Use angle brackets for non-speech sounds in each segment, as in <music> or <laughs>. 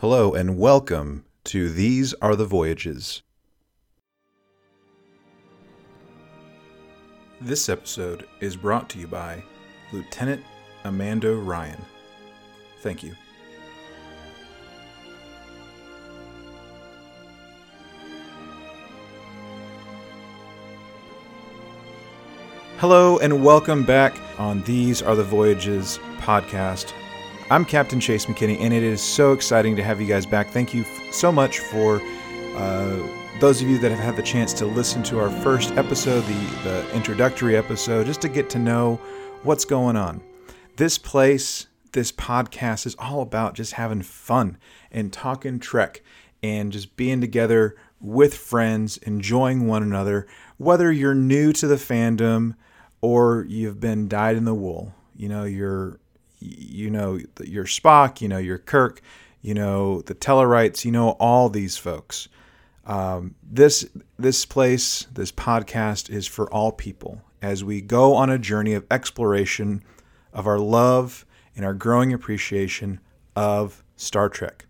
Hello and welcome to These Are the Voyages. This episode is brought to you by Lieutenant Amanda Ryan. Thank you. Hello and welcome back on These Are the Voyages podcast. I'm Captain Chase McKinney, and it is so exciting to have you guys back. Thank you f- so much for uh, those of you that have had the chance to listen to our first episode, the, the introductory episode, just to get to know what's going on. This place, this podcast is all about just having fun and talking Trek and just being together with friends, enjoying one another, whether you're new to the fandom or you've been dyed in the wool. You know, you're you know you're Spock, you know you're Kirk, you know the Tellarites, you know all these folks. Um, this this place, this podcast is for all people as we go on a journey of exploration of our love and our growing appreciation of Star Trek.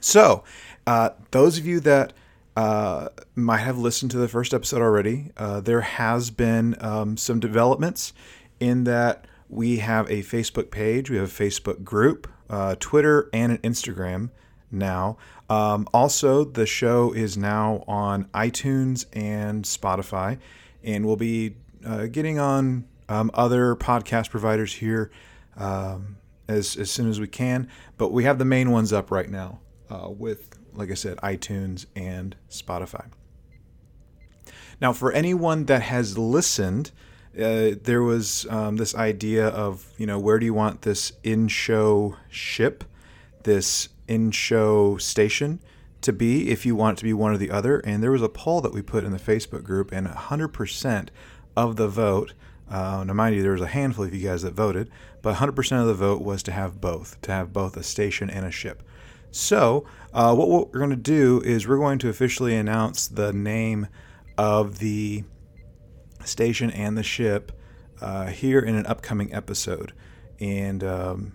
So, uh, those of you that uh, might have listened to the first episode already. Uh, there has been um, some developments in that we have a Facebook page, we have a Facebook group, uh, Twitter, and an Instagram now. Um, also, the show is now on iTunes and Spotify, and we'll be uh, getting on um, other podcast providers here um, as, as soon as we can. But we have the main ones up right now uh, with like I said, iTunes and Spotify. Now, for anyone that has listened, uh, there was um, this idea of, you know, where do you want this in show ship, this in show station to be if you want it to be one or the other? And there was a poll that we put in the Facebook group, and 100% of the vote, uh, now mind you, there was a handful of you guys that voted, but 100% of the vote was to have both, to have both a station and a ship. So, uh, what we're going to do is we're going to officially announce the name of the station and the ship uh, here in an upcoming episode. And um,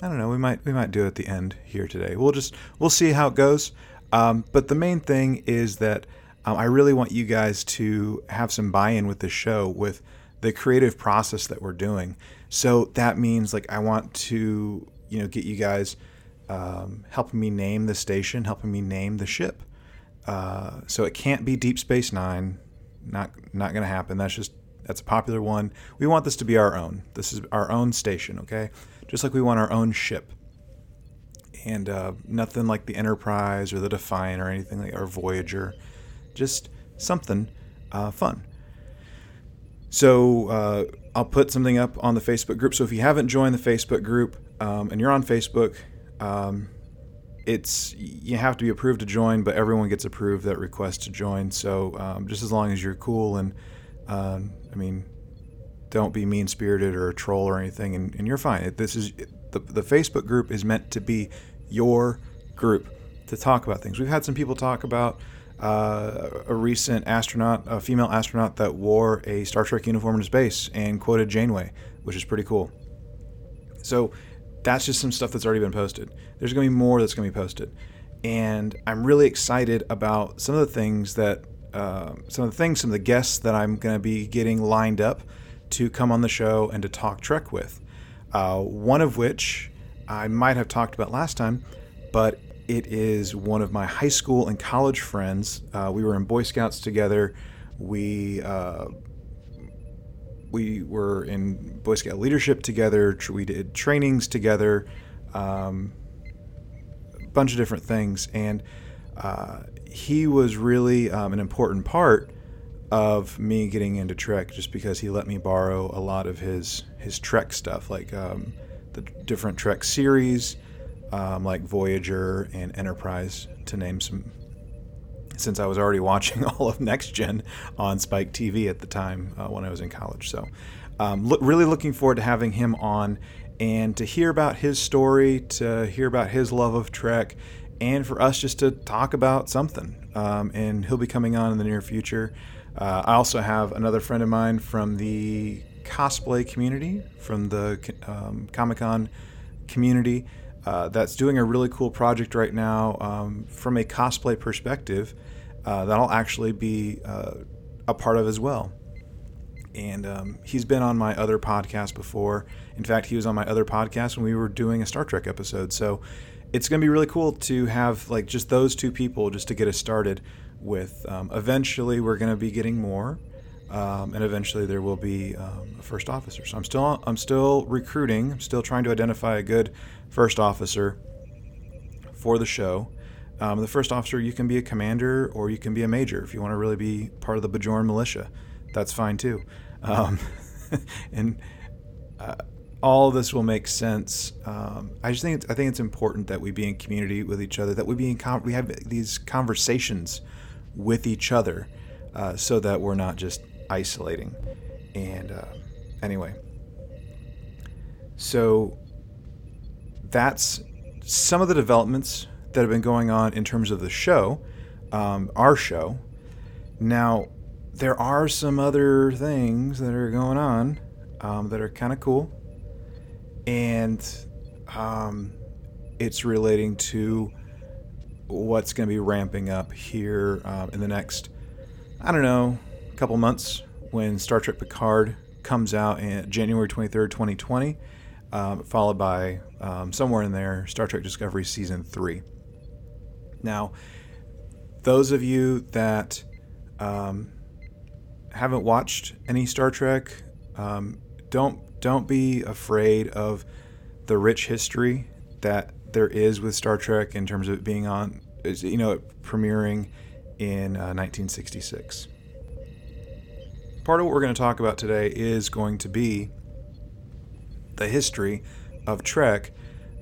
I don't know, we might we might do it at the end here today. We'll just we'll see how it goes. Um, but the main thing is that um, I really want you guys to have some buy-in with the show with the creative process that we're doing. So that means like I want to you know get you guys um, helping me name the station, helping me name the ship. Uh, so it can't be Deep Space Nine. Not not going to happen. That's just that's a popular one. We want this to be our own. This is our own station, okay? Just like we want our own ship. And uh, nothing like the Enterprise or the Defiant or anything like our Voyager. Just something uh, fun. So uh, I'll put something up on the Facebook group. So if you haven't joined the Facebook group um, and you're on Facebook, um, it's you have to be approved to join, but everyone gets approved that request to join. So um, just as long as you're cool and um, I mean, don't be mean spirited or a troll or anything, and, and you're fine. This is the the Facebook group is meant to be your group to talk about things. We've had some people talk about. Uh, a recent astronaut, a female astronaut that wore a Star Trek uniform in space and quoted Janeway, which is pretty cool. So that's just some stuff that's already been posted. There's going to be more that's going to be posted. And I'm really excited about some of the things that, uh, some of the things, some of the guests that I'm going to be getting lined up to come on the show and to talk Trek with. Uh, one of which I might have talked about last time, but it is one of my high school and college friends. Uh, we were in Boy Scouts together. We uh, we were in Boy Scout leadership together. We did trainings together, um, a bunch of different things, and uh, he was really um, an important part of me getting into Trek, just because he let me borrow a lot of his his Trek stuff, like um, the different Trek series, um, like Voyager and Enterprise, to name some since I was already watching <laughs> all of Next Gen on Spike TV at the time uh, when I was in college. So, um, lo- really looking forward to having him on and to hear about his story, to hear about his love of Trek, and for us just to talk about something. Um, and he'll be coming on in the near future. Uh, I also have another friend of mine from the cosplay community, from the um, Comic Con community, uh, that's doing a really cool project right now um, from a cosplay perspective uh, that I'll actually be uh, a part of as well. And um, he's been on my other podcast before. In fact, he was on my other podcast when we were doing a Star Trek episode. So it's going to be really cool to have like just those two people just to get us started with. Um, eventually, we're going to be getting more. Um, and eventually there will be um, a first officer. So I'm still I'm still recruiting. I'm still trying to identify a good first officer for the show. Um, the first officer, you can be a commander or you can be a major if you want to really be part of the Bajoran militia. That's fine too. Um, <laughs> and uh, all this will make sense. Um, I just think it's, I think it's important that we be in community with each other. That we be in com- we have these conversations with each other, uh, so that we're not just isolating. And uh, anyway, so that's some of the developments that have been going on in terms of the show, um, our show. Now, there are some other things that are going on um, that are kind of cool, and um, it's relating to what's going to be ramping up here um, in the next, I don't know, couple months when Star Trek Picard comes out in January 23rd, 2020, um, followed by um, somewhere in there Star Trek Discovery Season 3. Now, those of you that um, haven't watched any Star Trek, um, don't don't be afraid of the rich history that there is with Star Trek in terms of being on, you know, premiering in uh, 1966 part of what we're going to talk about today is going to be the history of Trek,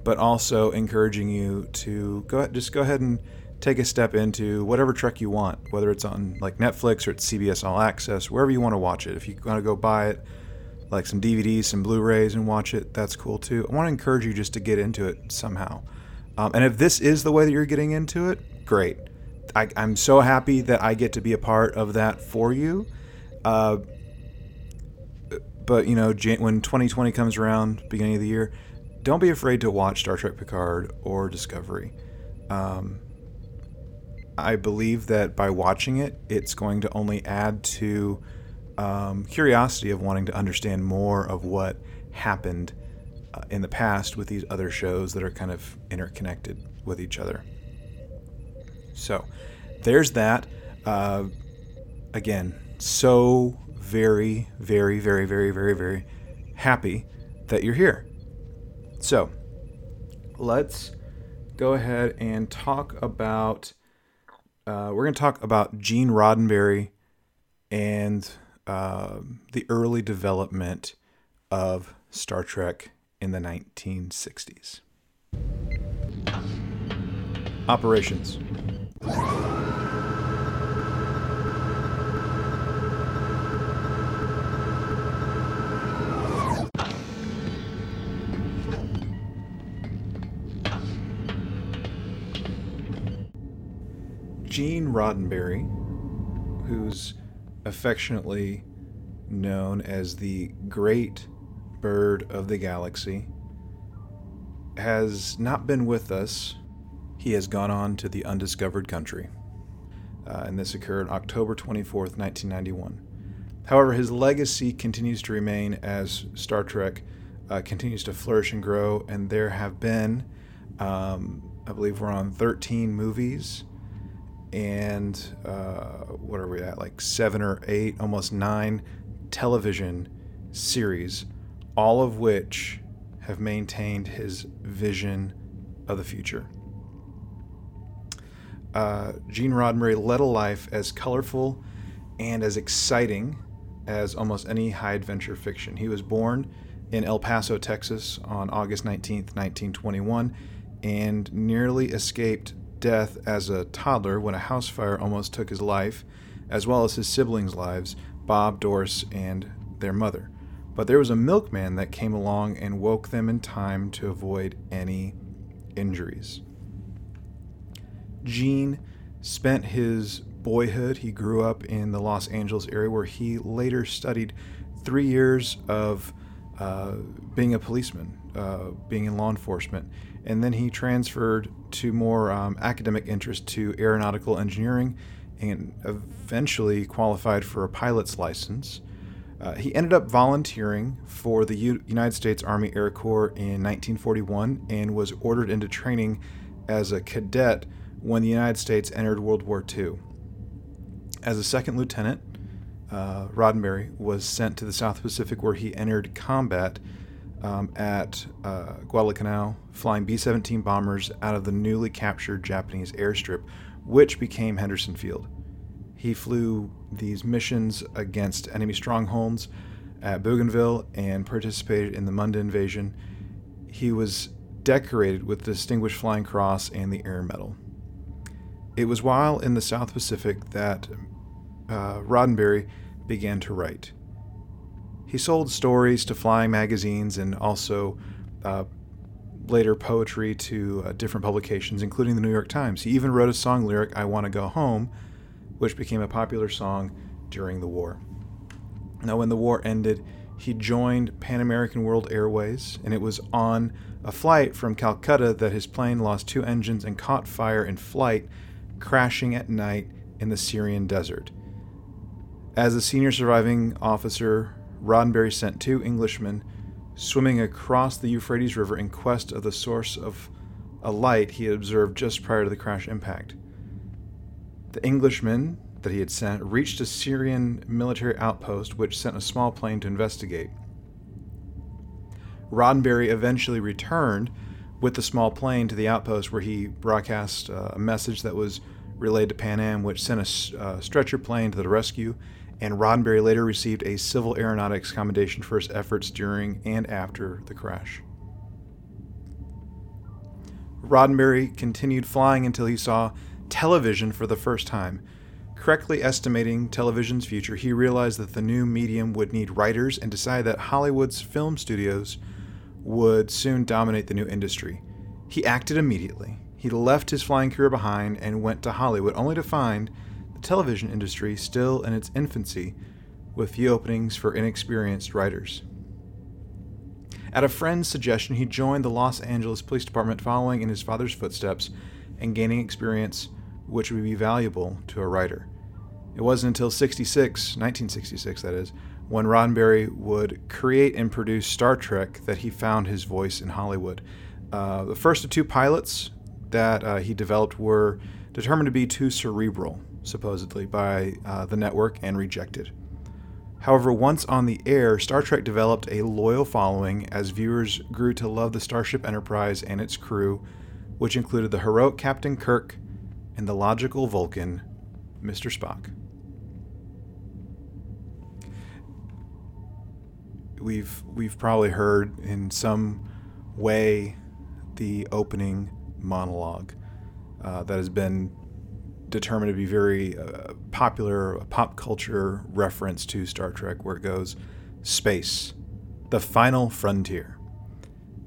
but also encouraging you to go just go ahead and take a step into whatever Trek you want, whether it's on like Netflix or it's CBS All Access, wherever you want to watch it. If you want to go buy it, like some DVDs, some Blu-rays, and watch it, that's cool too. I want to encourage you just to get into it somehow. Um, and if this is the way that you're getting into it, great. I, I'm so happy that I get to be a part of that for you. Uh, but you know, when 2020 comes around, beginning of the year, don't be afraid to watch Star Trek Picard or Discovery. Um, I believe that by watching it, it's going to only add to um, curiosity of wanting to understand more of what happened uh, in the past with these other shows that are kind of interconnected with each other. So, there's that. Uh, again, so very, very, very, very, very, very happy that you're here. So, let's go ahead and talk about. Uh, we're going to talk about Gene Roddenberry and uh, the early development of Star Trek in the 1960s. Operations. Gene Roddenberry, who's affectionately known as the Great Bird of the Galaxy, has not been with us. He has gone on to the undiscovered country. Uh, and this occurred October 24th, 1991. However, his legacy continues to remain as Star Trek uh, continues to flourish and grow, and there have been, um, I believe, we're on 13 movies and uh, what are we at? Like seven or eight, almost nine television series, all of which have maintained his vision of the future. Uh, Gene Roddenberry led a life as colorful and as exciting as almost any high adventure fiction. He was born in El Paso, Texas on August 19th, 1921, and nearly escaped death as a toddler when a house fire almost took his life, as well as his siblings' lives, Bob, Doris, and their mother. But there was a milkman that came along and woke them in time to avoid any injuries. Gene spent his boyhood, he grew up in the Los Angeles area where he later studied three years of uh, being a policeman, uh, being in law enforcement and then he transferred to more um, academic interest to aeronautical engineering and eventually qualified for a pilot's license. Uh, he ended up volunteering for the U- United States Army Air Corps in 1941 and was ordered into training as a cadet when the United States entered World War II. As a second lieutenant, uh, Roddenberry was sent to the South Pacific where he entered combat um, at uh, Guadalcanal, flying B 17 bombers out of the newly captured Japanese airstrip, which became Henderson Field. He flew these missions against enemy strongholds at Bougainville and participated in the Munda invasion. He was decorated with the Distinguished Flying Cross and the Air Medal. It was while in the South Pacific that uh, Roddenberry began to write. He sold stories to flying magazines and also uh, later poetry to uh, different publications, including the New York Times. He even wrote a song lyric, I Want to Go Home, which became a popular song during the war. Now, when the war ended, he joined Pan American World Airways, and it was on a flight from Calcutta that his plane lost two engines and caught fire in flight, crashing at night in the Syrian desert. As a senior surviving officer, Roddenberry sent two Englishmen swimming across the Euphrates River in quest of the source of a light he had observed just prior to the crash impact. The Englishmen that he had sent reached a Syrian military outpost, which sent a small plane to investigate. Roddenberry eventually returned with the small plane to the outpost where he broadcast uh, a message that was relayed to Pan Am, which sent a uh, stretcher plane to the rescue. And Roddenberry later received a Civil Aeronautics Commendation for his efforts during and after the crash. Roddenberry continued flying until he saw television for the first time. Correctly estimating television's future, he realized that the new medium would need writers and decided that Hollywood's film studios would soon dominate the new industry. He acted immediately. He left his flying career behind and went to Hollywood, only to find the television industry still in its infancy, with few openings for inexperienced writers. At a friend's suggestion, he joined the Los Angeles Police Department, following in his father's footsteps and gaining experience which would be valuable to a writer. It wasn't until 66, 1966 that is, when Roddenberry would create and produce Star Trek that he found his voice in Hollywood. Uh, the first of two pilots that uh, he developed were determined to be too cerebral, supposedly, by uh, the network and rejected. However, once on the air, Star Trek developed a loyal following as viewers grew to love the Starship Enterprise and its crew, which included the heroic Captain Kirk and the logical Vulcan, Mr. Spock. We've we've probably heard in some way the opening monologue uh, that has been determined to be very uh, popular, pop culture reference to Star Trek, where it goes, Space, the final frontier.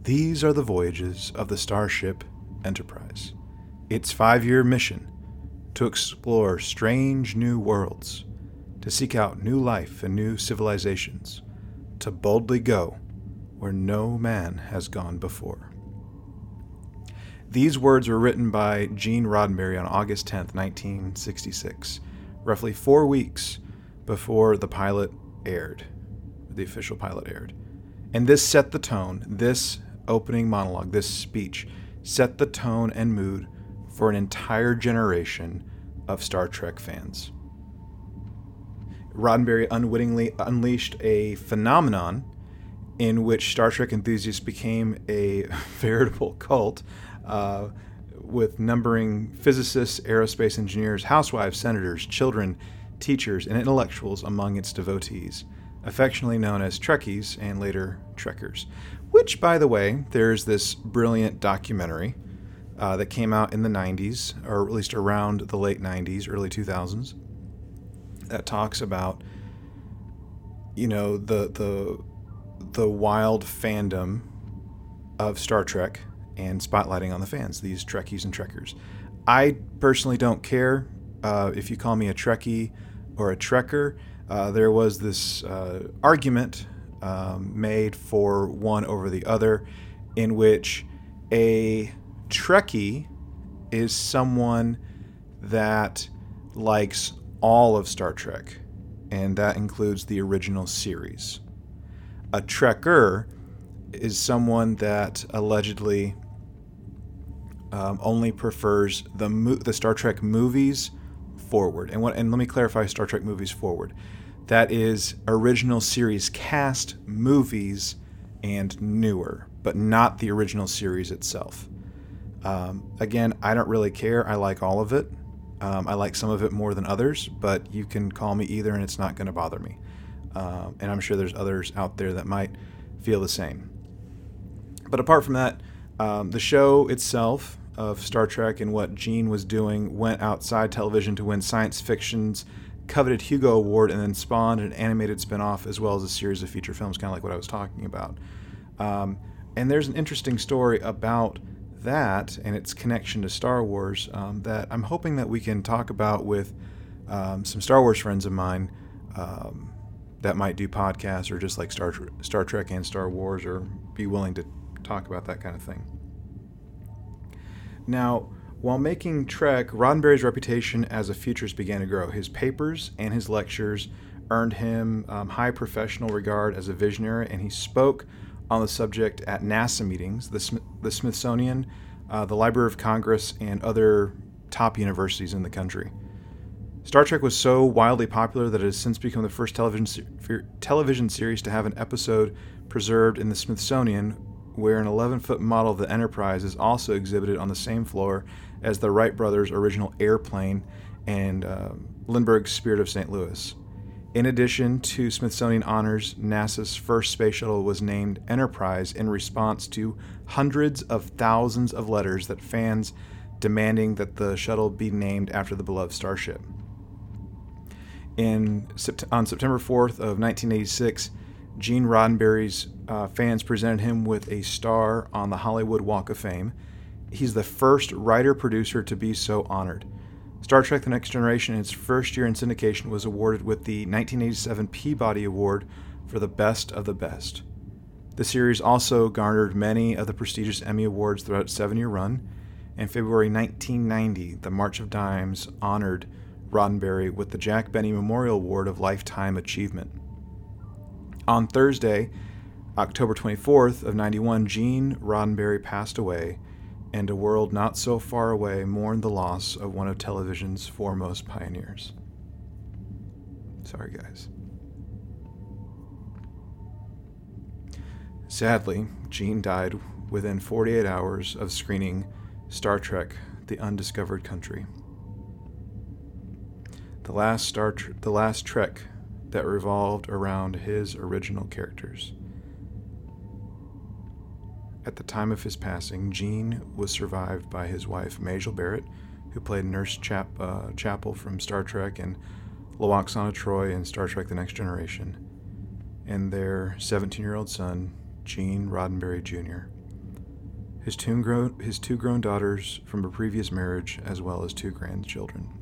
These are the voyages of the Starship Enterprise. Its five year mission to explore strange new worlds, to seek out new life and new civilizations, to boldly go where no man has gone before. These words were written by Gene Roddenberry on August 10, 1966, roughly four weeks before the pilot aired, the official pilot aired. And this set the tone, this opening monologue, this speech, set the tone and mood for an entire generation of Star Trek fans. Roddenberry unwittingly unleashed a phenomenon in which Star Trek enthusiasts became a <laughs> veritable cult, uh, with numbering physicists, aerospace engineers, housewives, senators, children, teachers, and intellectuals among its devotees, affectionately known as Trekkies and later Trekkers. Which, by the way, there's this brilliant documentary uh, that came out in the 90s, or at least around the late 90s, early 2000s, that talks about, you know, the the the wild fandom of Star Trek and spotlighting on the fans, these Trekkies and Trekkers. I personally don't care uh, if you call me a Trekkie or a Trekker. Uh, there was this uh, argument um, made for one over the other, in which A Trekkie is someone that likes all of Star Trek, and that includes the original series. A Trekker is someone that allegedly um, only prefers the mo- the Star Trek movies forward. And what and let me clarify Star Trek movies forward. That is original series cast movies and newer, but not the original series itself. Um, again, I don't really care. I like all of it. Um, I like some of it more than others, but you can call me either, and it's not going to bother me. Um, and I'm sure there's others out there that might feel the same. But apart from that, um, the show itself of Star Trek and what Gene was doing went outside television to win science fiction's coveted Hugo Award and then spawned an animated spinoff as well as a series of feature films, kind of like what I was talking about. Um, and there's an interesting story about that and its connection to Star Wars um, that I'm hoping that we can talk about with um, some Star Wars friends of mine um, that might do podcasts or just like Star, Star Trek and Star Wars or be willing to talk about that kind of thing. Now, while making Trek, Roddenberry's reputation as a futurist began to grow. His papers and his lectures earned him um, high professional regard as a visionary, and he spoke on the subject at NASA meetings, the, the Smithsonian, uh, the Library of Congress, and other top universities in the country. Star Trek was so wildly popular that it has since become the first television, se- television series to have an episode preserved in the Smithsonian where an 11 foot model of the Enterprise is also exhibited on the same floor as the Wright brothers' original airplane and uh, Lindbergh's Spirit of St. Louis. In addition to Smithsonian honors, NASA's first space shuttle was named Enterprise in response to hundreds of thousands of letters that fans demanding that the shuttle be named after the beloved starship. In, on September 4th of 1986, Gene Roddenberry's uh, fans presented him with a star on the Hollywood Walk of Fame. He's the first writer producer to be so honored. Star Trek The Next Generation, in its first year in syndication, was awarded with the 1987 Peabody Award for the Best of the Best. The series also garnered many of the prestigious Emmy Awards throughout its seven year run. In February 1990, the March of Dimes honored Roddenberry with the Jack Benny Memorial Award of Lifetime Achievement. On Thursday, October 24th of 91, Gene Roddenberry passed away, and a world not so far away mourned the loss of one of television's foremost pioneers. Sorry, guys. Sadly, Gene died within 48 hours of screening Star Trek The Undiscovered Country. The last Star Tr- the last Trek that revolved around his original characters. At the time of his passing, Gene was survived by his wife, Majel Barrett, who played Nurse Chap- uh, Chapel from Star Trek and Lwaxana Troi in Star Trek The Next Generation, and their 17 year old son, Gene Roddenberry Jr. His two, grown, his two grown daughters from a previous marriage, as well as two grandchildren.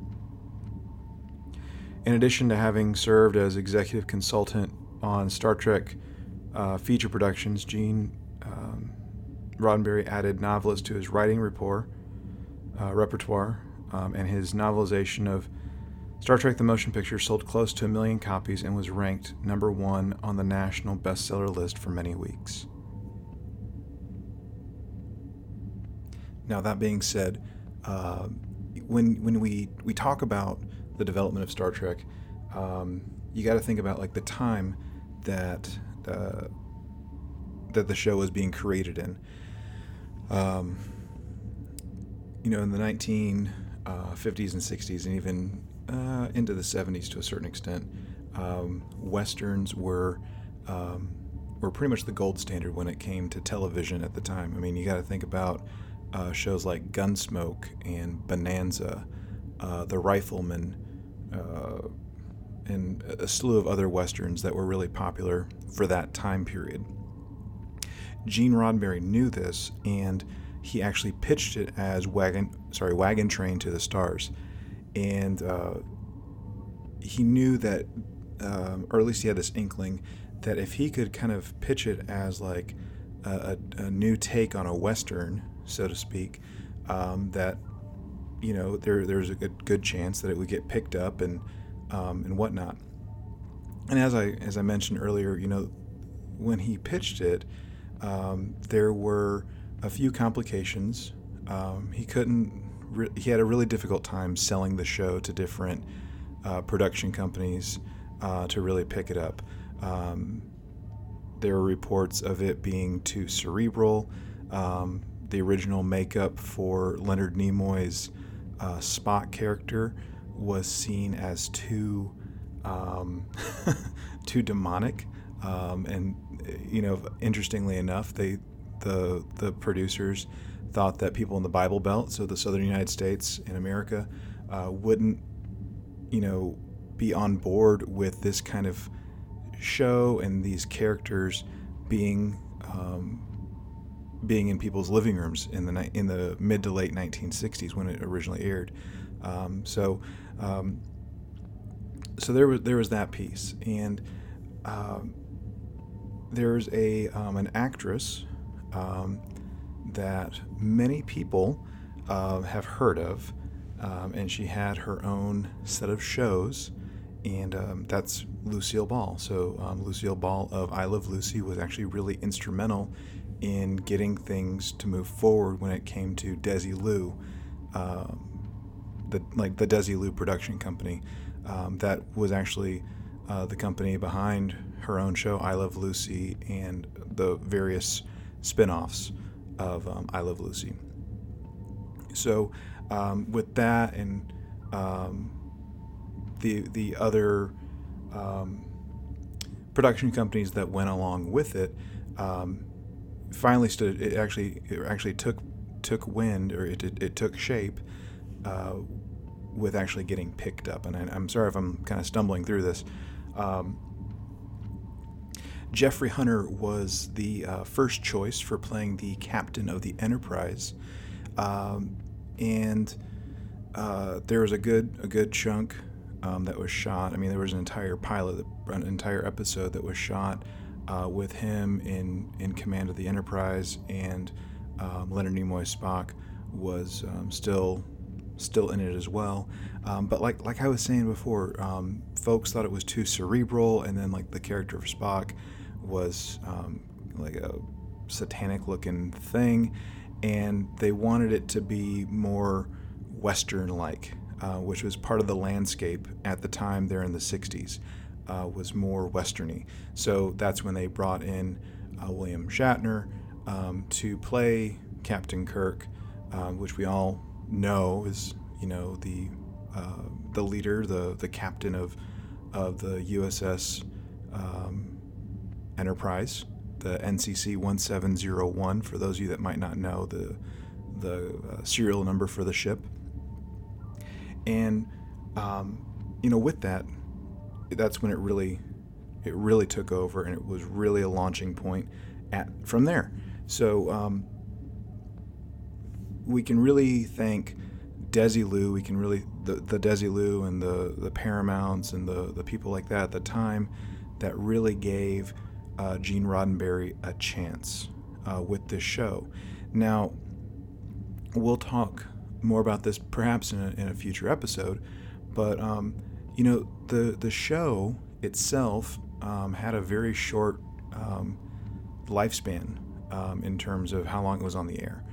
In addition to having served as executive consultant on Star Trek uh, feature productions, Gene um, Roddenberry added novelists to his writing rapport, uh, repertoire, um, and his novelization of Star Trek the Motion Picture sold close to a million copies and was ranked number one on the national bestseller list for many weeks. Now, that being said, uh, when when we we talk about the development of Star Trek, um, you got to think about like the time that uh, that the show was being created in. Um, you know, in the 1950s uh, and 60s, and even uh, into the 70s to a certain extent, um, westerns were um, were pretty much the gold standard when it came to television at the time. I mean, you got to think about uh, shows like Gunsmoke and Bonanza, uh, The Rifleman, uh, and a slew of other westerns that were really popular for that time period. Gene Roddenberry knew this, and he actually pitched it as wagon, sorry, wagon train to the stars, and uh, he knew that, um, or at least he had this inkling that if he could kind of pitch it as like a, a, a new take on a western, so to speak, um, that you know there there's a good good chance that it would get picked up and um, and whatnot. And as I as I mentioned earlier, you know, when he pitched it, um, there were a few complications. Um, he couldn't. Re- he had a really difficult time selling the show to different uh, production companies uh, to really pick it up. Um, there were reports of it being too cerebral. Um, the original makeup for Leonard Nimoy's uh, Spock character was seen as too um, <laughs> too demonic, um, and you know, interestingly enough, they the the producers thought that people in the Bible Belt, so the southern United States in America, uh, wouldn't you know be on board with this kind of show and these characters being um, being in people's living rooms in the in the mid to late 1960s when it originally aired. Um, so um, so there was there was that piece, and um, there's a um, an actress um, that many people uh, have heard of, and she had her own set of shows, and um, that's Lucille Ball. So um, Lucille Ball of I Love Lucy was actually really instrumental in getting things to move forward when it came to Desilu, um, the like the Desilu production company um, that was actually uh, the company behind her own show, I Love Lucy, and the various spin offs of um, I Love Lucy. So, um, with that and um, the, the other production companies that went along with it, um, finally stood. It actually it actually took took wind, or it, it, it took shape uh, with actually getting picked up. And I, am sorry if I'm kind of stumbling through this. Um, Jeffrey Hunter was the uh, first choice for playing the captain of the Enterprise, um, and uh, there was a good a good chunk um, that was shot. I mean, there was an entire pilot, an entire episode that was shot uh, with him in in command of the Enterprise, and um, Leonard Nimoy Spock was um, still still in it as well. Um, but like like I was saying before, um, folks thought it was too cerebral, and then like the character of Spock was um, like a satanic looking thing, and they wanted it to be more Western like, uh, which was part of the landscape at the time there in the 60s. Uh, was more westerny, so that's when they brought in uh, William Shatner um, to play Captain Kirk, um, which we all know is you know the uh, the leader, the the captain of of the USS um, Enterprise, the NCC 1701. For those of you that might not know the the uh, serial number for the ship, and um, you know with that, that's when it really it really took over, and it was really a launching point at from there. So um, we can really thank Desi Desilu, we can really the the Desilu and the the Paramounts and the the people like that at the time that really gave uh, Gene Roddenberry a chance uh, with this show. Now, we'll talk more about this perhaps in a, in a future episode, but um, you know the the show itself um, had a very short um, lifespan um, in terms of how long it was on the air.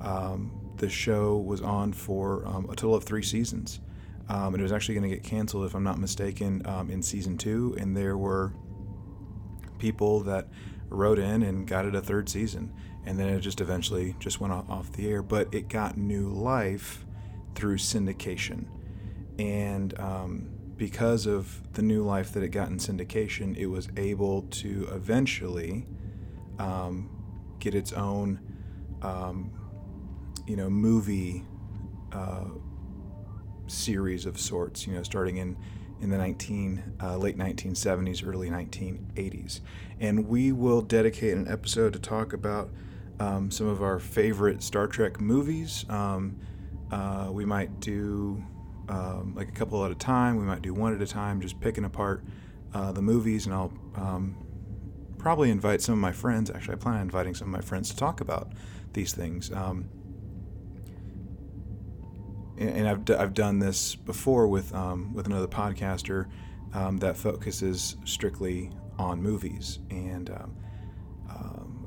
Um, the show was on for um, a total of three seasons. Um, it was actually going to get canceled, if I'm not mistaken, um, in season two, and there were people that wrote in and got it a third season, and then it just eventually just went off the air. But it got new life through syndication, and um, because of the new life that it got in syndication, it was able to eventually um, get its own um, you know movie uh, series of sorts. You know, starting in in the 19 uh, late 1970s, early 1980s, and we will dedicate an episode to talk about um, some of our favorite Star Trek movies. Um, uh, we might do um, like a couple at a time. We might do one at a time, just picking apart uh, the movies, and I'll um, probably invite some of my friends. Actually, I plan on inviting some of my friends to talk about these things. Um, and I've, d- I've done this before with um, with another podcaster um, that focuses strictly on movies, and um,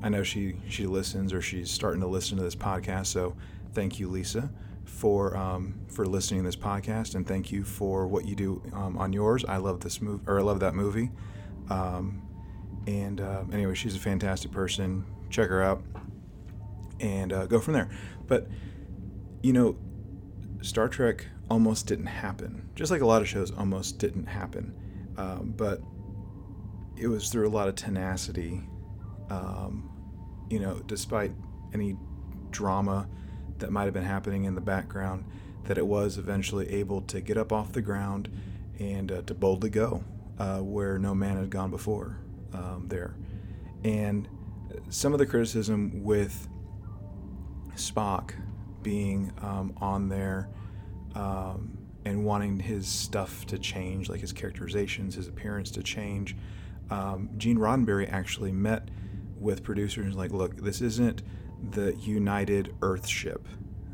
I know she she listens or she's starting to listen to this podcast. So thank you, Lisa, for um, for listening to this podcast, and thank you for what you do um, on yours. I love this movie, or I love that movie. Um, and uh, anyway, she's a fantastic person. Check her out, and uh, go from there. But you know, Star Trek almost didn't happen, just like a lot of shows almost didn't happen. Um, but it was through a lot of tenacity. Um, you know, despite any drama that might have been happening in the background, that it was eventually able to get up off the ground and uh, to boldly go uh, where no man had gone before um, there. And some of the criticism with Spock being um, on there um, and wanting his stuff to change, like his characterizations, his appearance to change, um, Gene Roddenberry actually met with producers like, look, this isn't the United Earth ship.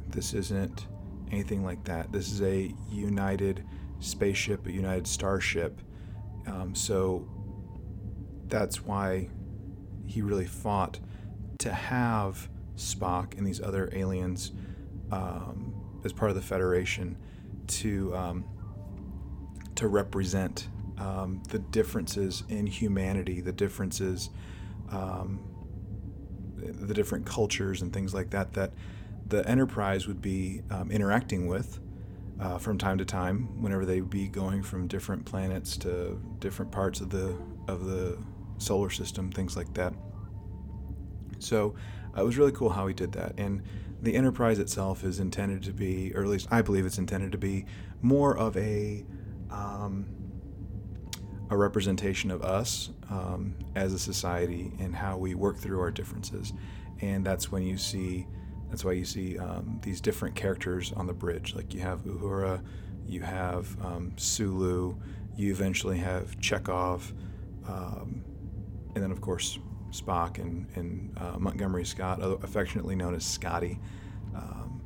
This isn't anything like that. This is a United spaceship, a United starship. Um, so that's why he really fought to have Spock and these other aliens um, as part of the Federation to um, to represent um, the differences in humanity, the differences, um, the different cultures and things like that that the Enterprise would be um, interacting with uh, from time to time, whenever they would be going from different planets to different parts of the of the solar system, things like that. So uh, it was really cool how he did that, and the Enterprise itself is intended to be, or at least I believe it's intended to be, more of a um, a representation of us um, as a society and how we work through our differences. And that's when you see, that's why you see um, these different characters on the bridge. Like you have Uhura, you have um, Sulu, you eventually have Chekov, um, and then of course Spock and, and uh, Montgomery Scott, affectionately known as Scotty. Um,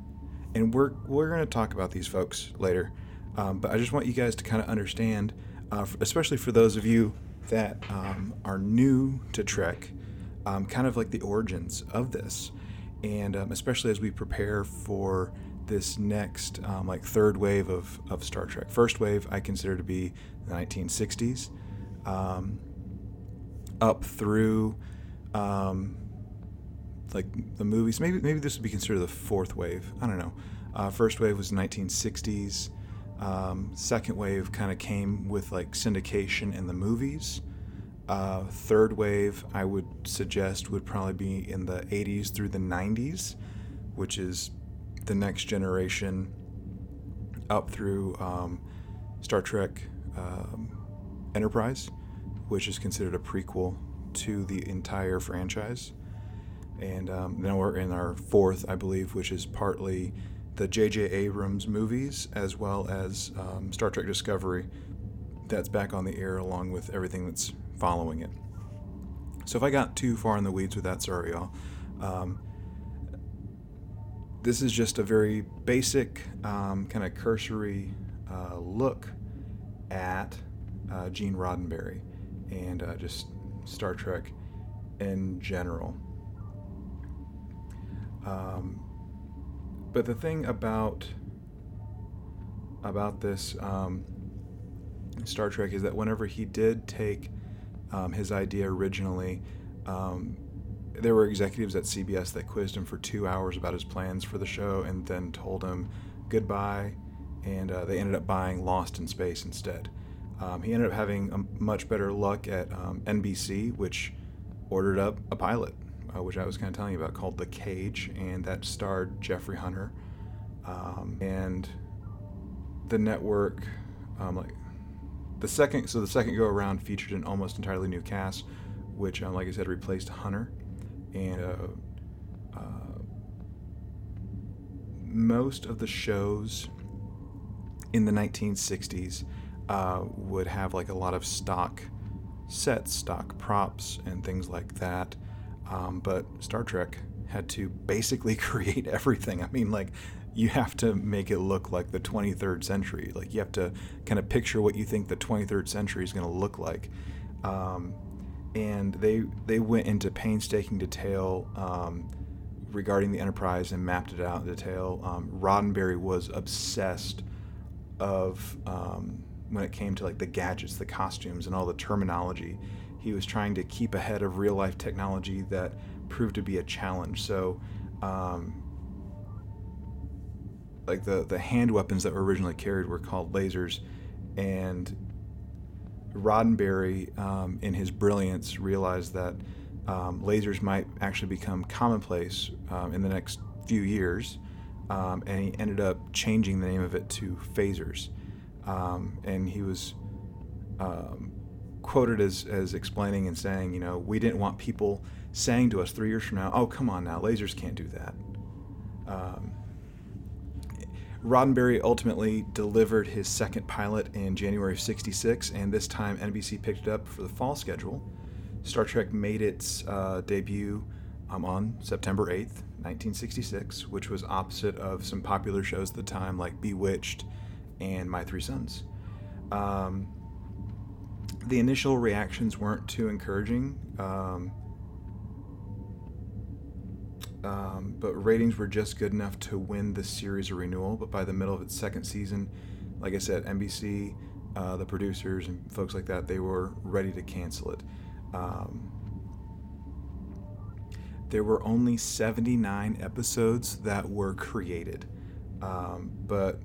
and we're we're going to talk about these folks later, um, but I just want you guys to kind of understand uh, especially for those of you that um, are new to Trek, um, kind of like the origins of this, and um, especially as we prepare for this next um, like third wave of, of Star Trek. First wave I consider to be the 1960s, um, up through um, like the movies. Maybe maybe this would be considered the fourth wave. I don't know. Uh, first wave was 1960s. Um, second wave kind of came with like syndication in the movies. Uh, third wave, I would suggest, would probably be in the 80s through the 90s, which is the next generation up through um, Star Trek um, Enterprise, which is considered a prequel to the entire franchise. And um, then we're in our fourth, I believe, which is partly the J.J. Abrams movies as well as um, Star Trek Discovery that's back on the air along with everything that's following it. So if I got too far in the weeds with that, sorry, y'all. Um, this is just a very basic, um, kind of cursory uh, look at uh, Gene Roddenberry and uh, just Star Trek in general. Um, but the thing about about this um, Star Trek is that whenever he did take um, his idea originally, um, there were executives at CBS that quizzed him for two hours about his plans for the show and then told him goodbye, and uh, they ended up buying Lost in Space instead. Um, he ended up having a much better luck at um, NBC, which ordered up a pilot uh, which I was kind of telling you about, called The Cage, and that starred Jeffrey Hunter. Um, and the network, um, like the second, so the second go around featured an almost entirely new cast, which, um, like I said, replaced Hunter, and uh, uh, most of the shows in the 1960s uh, would have like a lot of stock sets, stock props, and things like that. Um, but Star Trek had to basically <laughs> create everything. I mean, like, you have to make it look like the 23rd century. Like you have to kind of picture what you think the 23rd century is going to look like. Um, and they they went into painstaking detail um, regarding the Enterprise and mapped it out in detail. Um, Roddenberry was obsessed of um, when it came to like the gadgets, the costumes, and all the terminology. He was trying to keep ahead of real life technology that proved to be a challenge. So, um, like the the hand weapons that were originally carried were called lasers, and Roddenberry, um, in his brilliance, realized that um, lasers might actually become commonplace um, in the next few years, um, and he ended up changing the name of it to phasers. Um, and he was um, quoted as, as explaining and saying, you know, we didn't want people saying to us three years from now, oh, come on now, lasers can't do that. Um, Roddenberry ultimately delivered his second pilot in January of 66, and this time NBC picked it up for the fall schedule. Star Trek made its uh, debut um, on September 8th, 1966, which was opposite of some popular shows at the time like Bewitched and My Three Sons. Um, the initial reactions weren't too encouraging. Um, um, but ratings were just good enough to win the series a renewal. But by the middle of its second season, like I said, NBC, uh, the producers, and folks like that, they were ready to cancel it. Um, there were only 79 episodes that were created, um, but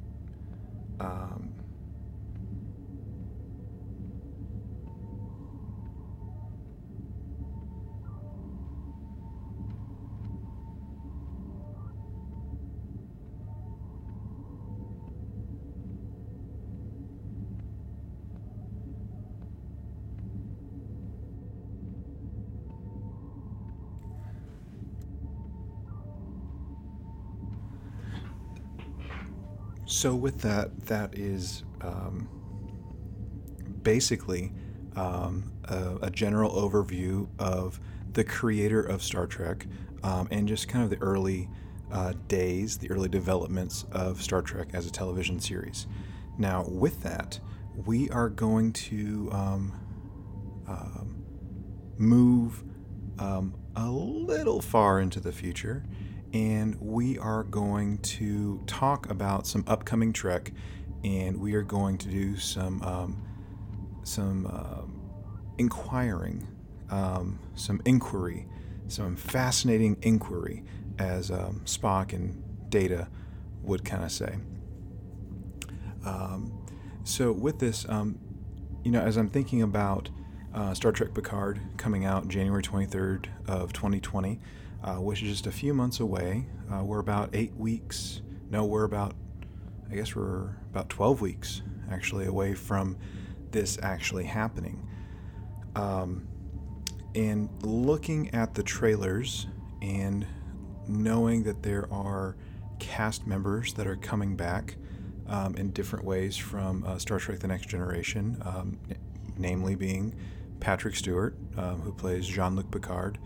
So with that, that is um, basically um, a, a, general overview of the creator of Star Trek um, and just kind of the early uh, days, the early developments of Star Trek as a television series. Now, with that, we are going to um, um, move um, a little far into the future and we are going to talk about some upcoming Trek, and we are going to do some um, some uh, inquiring, um, some inquiry, some fascinating inquiry, as um, Spock and Data would kind of say. Um, so with this, um, you know, as I'm thinking about uh, Star Trek Picard coming out January 23rd of 2020 uh, which is just a few months away. Uh, we're about eight weeks. No, we're about, I guess we're about 12 weeks actually away from this actually happening. Um, and looking at the trailers and knowing that there are cast members that are coming back um, in different ways from uh, Star Trek The Next Generation, um, namely being Patrick Stewart, um, who plays Jean Luc Picard,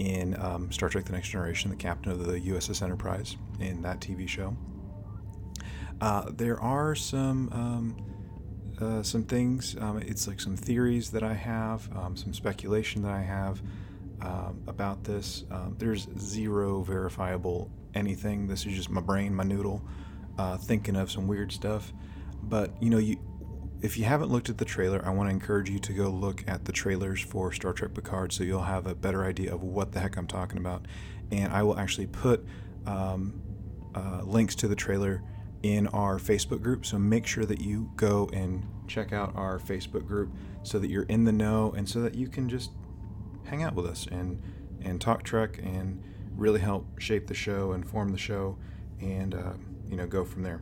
in um, Star Trek The Next Generation, the captain of the USS Enterprise in that TV show. Uh, there are some um, uh, some things. Um, it's like some theories that I have, um, some speculation that I have um, about this. Um, there's zero verifiable anything. This is just my brain, my noodle, uh, thinking of some weird stuff. But you know, you if you haven't looked at the trailer, I want to encourage you to go look at the trailers for Star Trek Picard so you'll have a better idea of what the heck I'm talking about. And I will actually put um, uh, links to the trailer in our Facebook group. So make sure that you go and check out our Facebook group so that you're in the know and so that you can just hang out with us and, and talk Trek and really help shape the show and form the show and, uh, you know, go from there.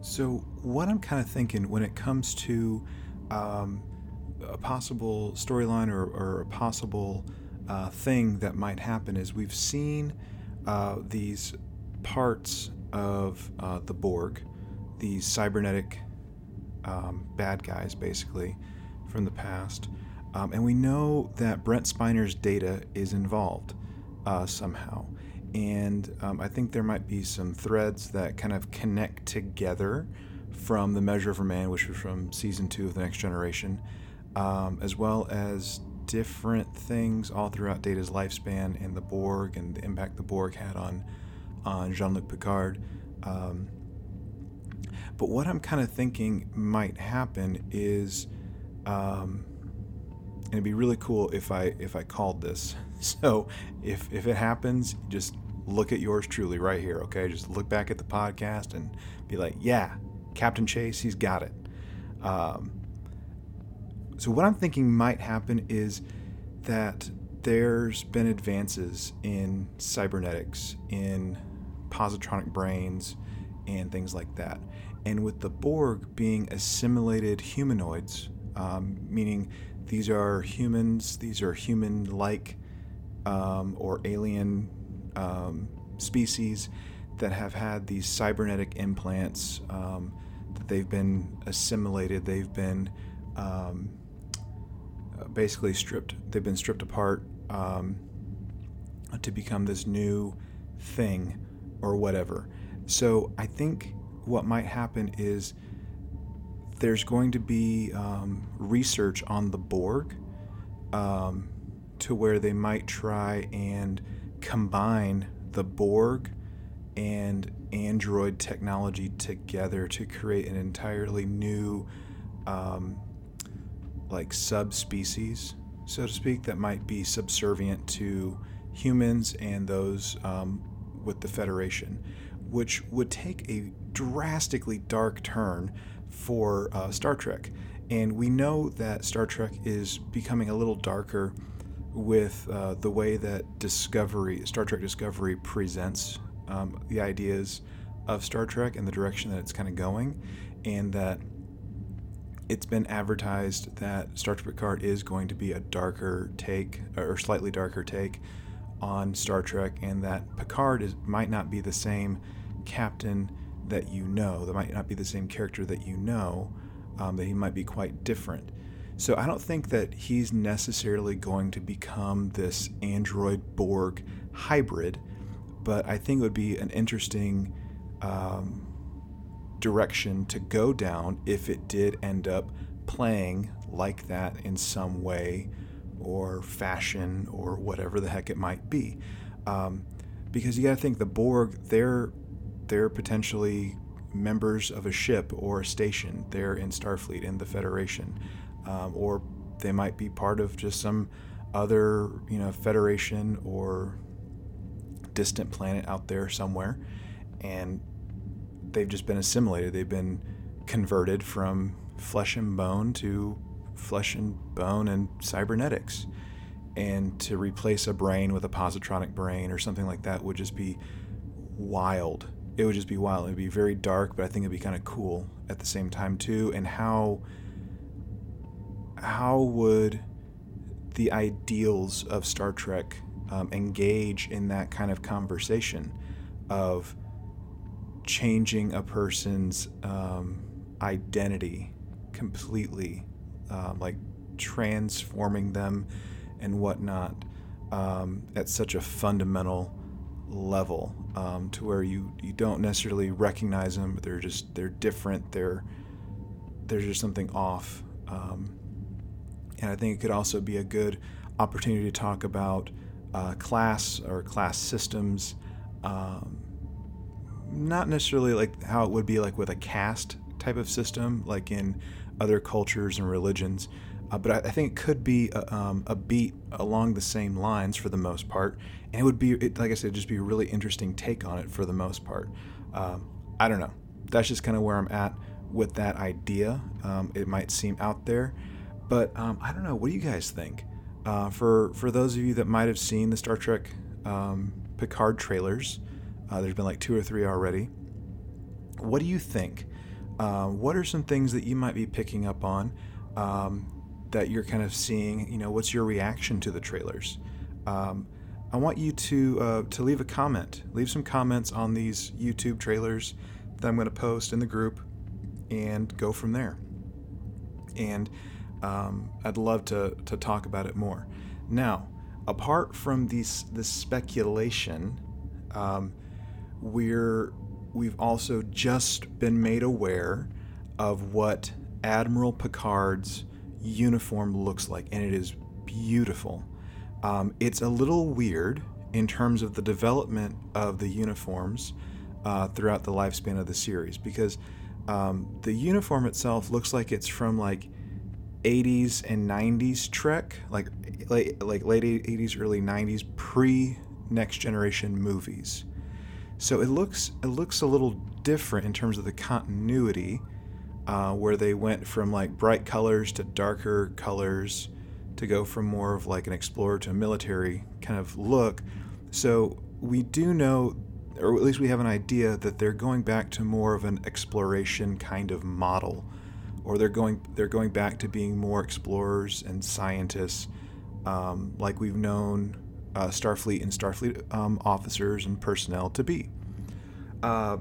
So, what I'm kind of thinking when it comes to um, a possible storyline or, or, a possible uh, thing that might happen is we've seen uh, these parts of uh, the Borg, these cybernetic um, bad guys, basically, from the past. Um, and we know that Brent Spiner's data is involved. uh, somehow. And um, I think there might be some threads that kind of connect together from the Measure of a Man, which was from season two of The Next Generation, um, as well as different things all throughout Data's lifespan and the Borg and the impact the Borg had on on Jean-Luc Picard. Um, but what I'm kind of thinking might happen is, um, and it'd be really cool if I if I called this. <laughs> So if if it happens, just look at yours truly right here. Okay, just look back at the podcast and be like, yeah, Captain Chase, he's got it. Um, so what I'm thinking might happen is that there's been advances in cybernetics, in positronic brains, and things like that. And with the Borg being assimilated humanoids, um, meaning these are humans, these are human like um, or alien um, species that have had these cybernetic implants um, that they've been assimilated, they've been um, basically stripped, they've been stripped apart um, to become this new thing or whatever. So I think what might happen is there's going to be um, research on the Borg um, to where they might try and combine the Borg and Android technology together to create an entirely new, um, like, subspecies, so to speak, that might be subservient to humans and those um, with the Federation, which would take a drastically dark turn for uh, Star Trek. And we know that Star Trek is becoming a little darker with uh, the way that Discovery, Star Trek Discovery, presents um, the ideas of Star Trek and the direction that it's kind of going, and that it's been advertised that Star Trek Picard is going to be a darker take, or slightly darker take on Star Trek, and that Picard is might not be the same captain that you know. That might not be the same character that you know. Um, that he might be quite different. So I don't think that he's necessarily going to become this android Borg hybrid, but I think it would be an interesting um, direction to go down if it did end up playing like that in some way or fashion or whatever the heck it might be. Um, because you got to think the Borg, they're they're potentially members of a ship or a station. They're in Starfleet in the Federation, um, or they might be part of just some other you know Federation or distant planet out there somewhere, and they've just been assimilated. They've been converted from flesh and bone to flesh and bone and cybernetics. And to replace a brain with a positronic brain or something like that would just be wild. It would just be wild. It would be very dark, but I think it'd be kind of cool at the same time too. And how how would the ideals of Star Trek um, engage in that kind of conversation of changing a person's um, identity completely um, like transforming them and whatnot um, at such a fundamental level um, to where you you don't necessarily recognize them but they're just they're different. They're there's just something off. Um, and I think it could also be a good opportunity to talk about uh, class or class systems. Um, not necessarily like how it would be like with a caste type of system like in other cultures and religions. Uh, but I, I, think it could be a, um, a, beat along the same lines for the most part, and it would be, it, like I said, just be a really interesting take on it for the most part. Um, I don't know. That's just kind of where I'm at with that idea. Um, it might seem out there, but um, I don't know. What do you guys think? Uh, for for those of you that might have seen the Star Trek um, Picard trailers, uh, there's been like two or three already. What do you think? Um, what are some things that you might be picking up on um, that you're kind of seeing? You know, what's your reaction to the trailers? Um, I want you to uh, to leave a comment. Leave some comments on these YouTube trailers that I'm going to post in the group, and go from there. And um, I'd love to to talk about it more. Now, apart from these this speculation, um, we're we've also just been made aware of what Admiral Picard's uniform looks like, and it is beautiful. Um, it's a little weird in terms of the development of the uniforms uh, throughout the lifespan of the series because um, the uniform itself looks like it's from like 80s and 90s Trek, like late, like late 80s, early 90s, pre Next Generation movies. So it looks it looks a little different in terms of the continuity, uh, where they went from like bright colors to darker colors, to go from more of like an explorer to a military kind of look. So we do know, or at least we have an idea that they're going back to more of an exploration kind of model, or they're going they're going back to being more explorers and scientists, um, like we've known uh, Starfleet and Starfleet um, officers and personnel to be. Uh,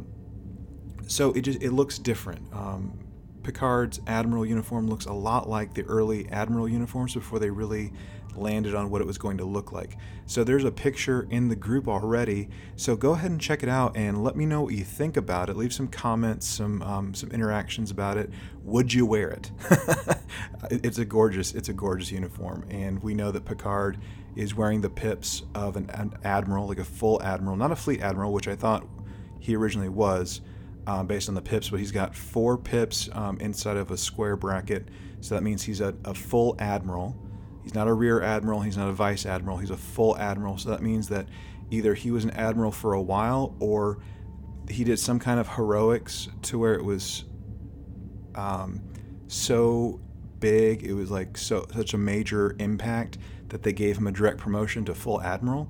so it just it looks different. Um, Picard's admiral uniform looks a lot like the early admiral uniforms before they really landed on what it was going to look like. So there's a picture in the group already. So go ahead and check it out and let me know what you think about it. Leave some comments, some um, some interactions about it. Would you wear it? <laughs> it's a gorgeous it's a gorgeous uniform, and we know that Picard is wearing the pips of an, an admiral, like a full admiral, not a fleet admiral, which I thought he originally was. Uh, based on the pips, but he's got four pips um, inside of a square bracket. So that means he's a, a, full admiral. He's not a rear admiral, he's not a vice admiral, he's a full admiral. So that means that either he was an admiral for a while or he did some kind of heroics to where it was um, so big, it was like so such a major impact that they gave him a direct promotion to full admiral,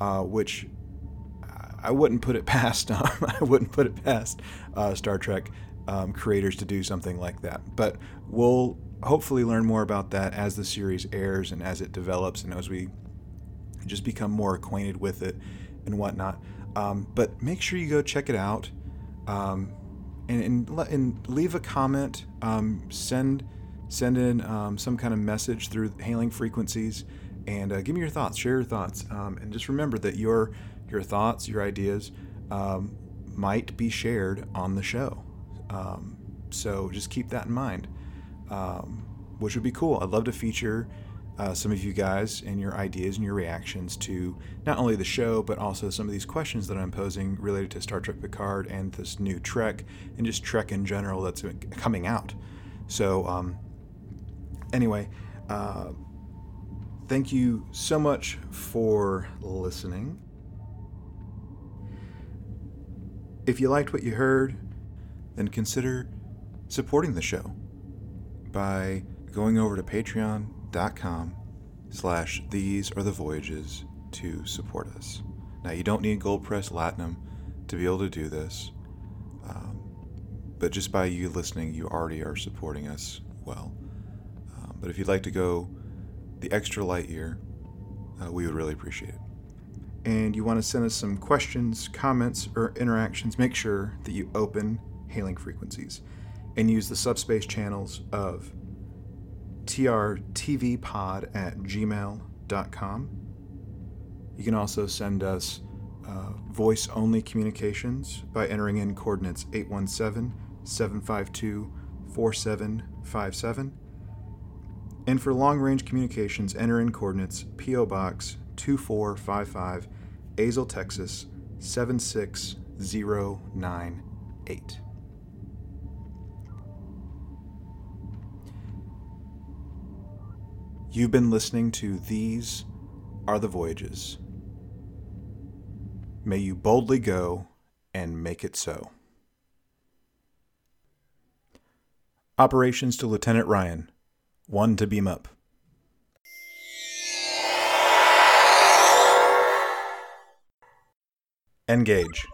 uh, which I wouldn't put it <laughs> past um, I wouldn't put it past uh, Star Trek um, creators to do something like that. But we'll hopefully learn more about that as the series airs and as it develops and as we just become more acquainted with it and whatnot. Um, but make sure you go check it out um, and, and, and, leave a comment. Um, send send in um, some kind of message through hailing frequencies and uh, give me your thoughts. Share your thoughts and just remember that your your thoughts, your ideas um, might be shared on the show. Um, so just keep that in mind, um, which would be cool. I'd love to feature uh, some of you guys and your ideas and your reactions to not only the show, but also some of these questions that I'm posing related to Star Trek Picard and this new Trek and just Trek in general that's coming out. So, um, anyway, uh, thank you so much for listening. If you liked what you heard, then consider supporting the show by going over to patreon.com slash these are the voyages to support us. Now, you don't need Gold Pressed Latinum to be able to do this, um, but just by you listening, you already are supporting us well. Um, but if you'd like to go the extra light year, uh, we would really appreciate it and you want to send us some questions, comments, or interactions, make sure that you open hailing frequencies and use the subspace channels of trtvpod at gmail.com. You can also send us uh, voice only communications by entering in coordinates 817 752 4757. And for long range communications, enter in coordinates PO Box 2455 Azle, Texas 76098. You've been listening to These Are the Voyages. May you boldly go and make it so. Operations to Lieutenant Ryan. One to beam up. Engage.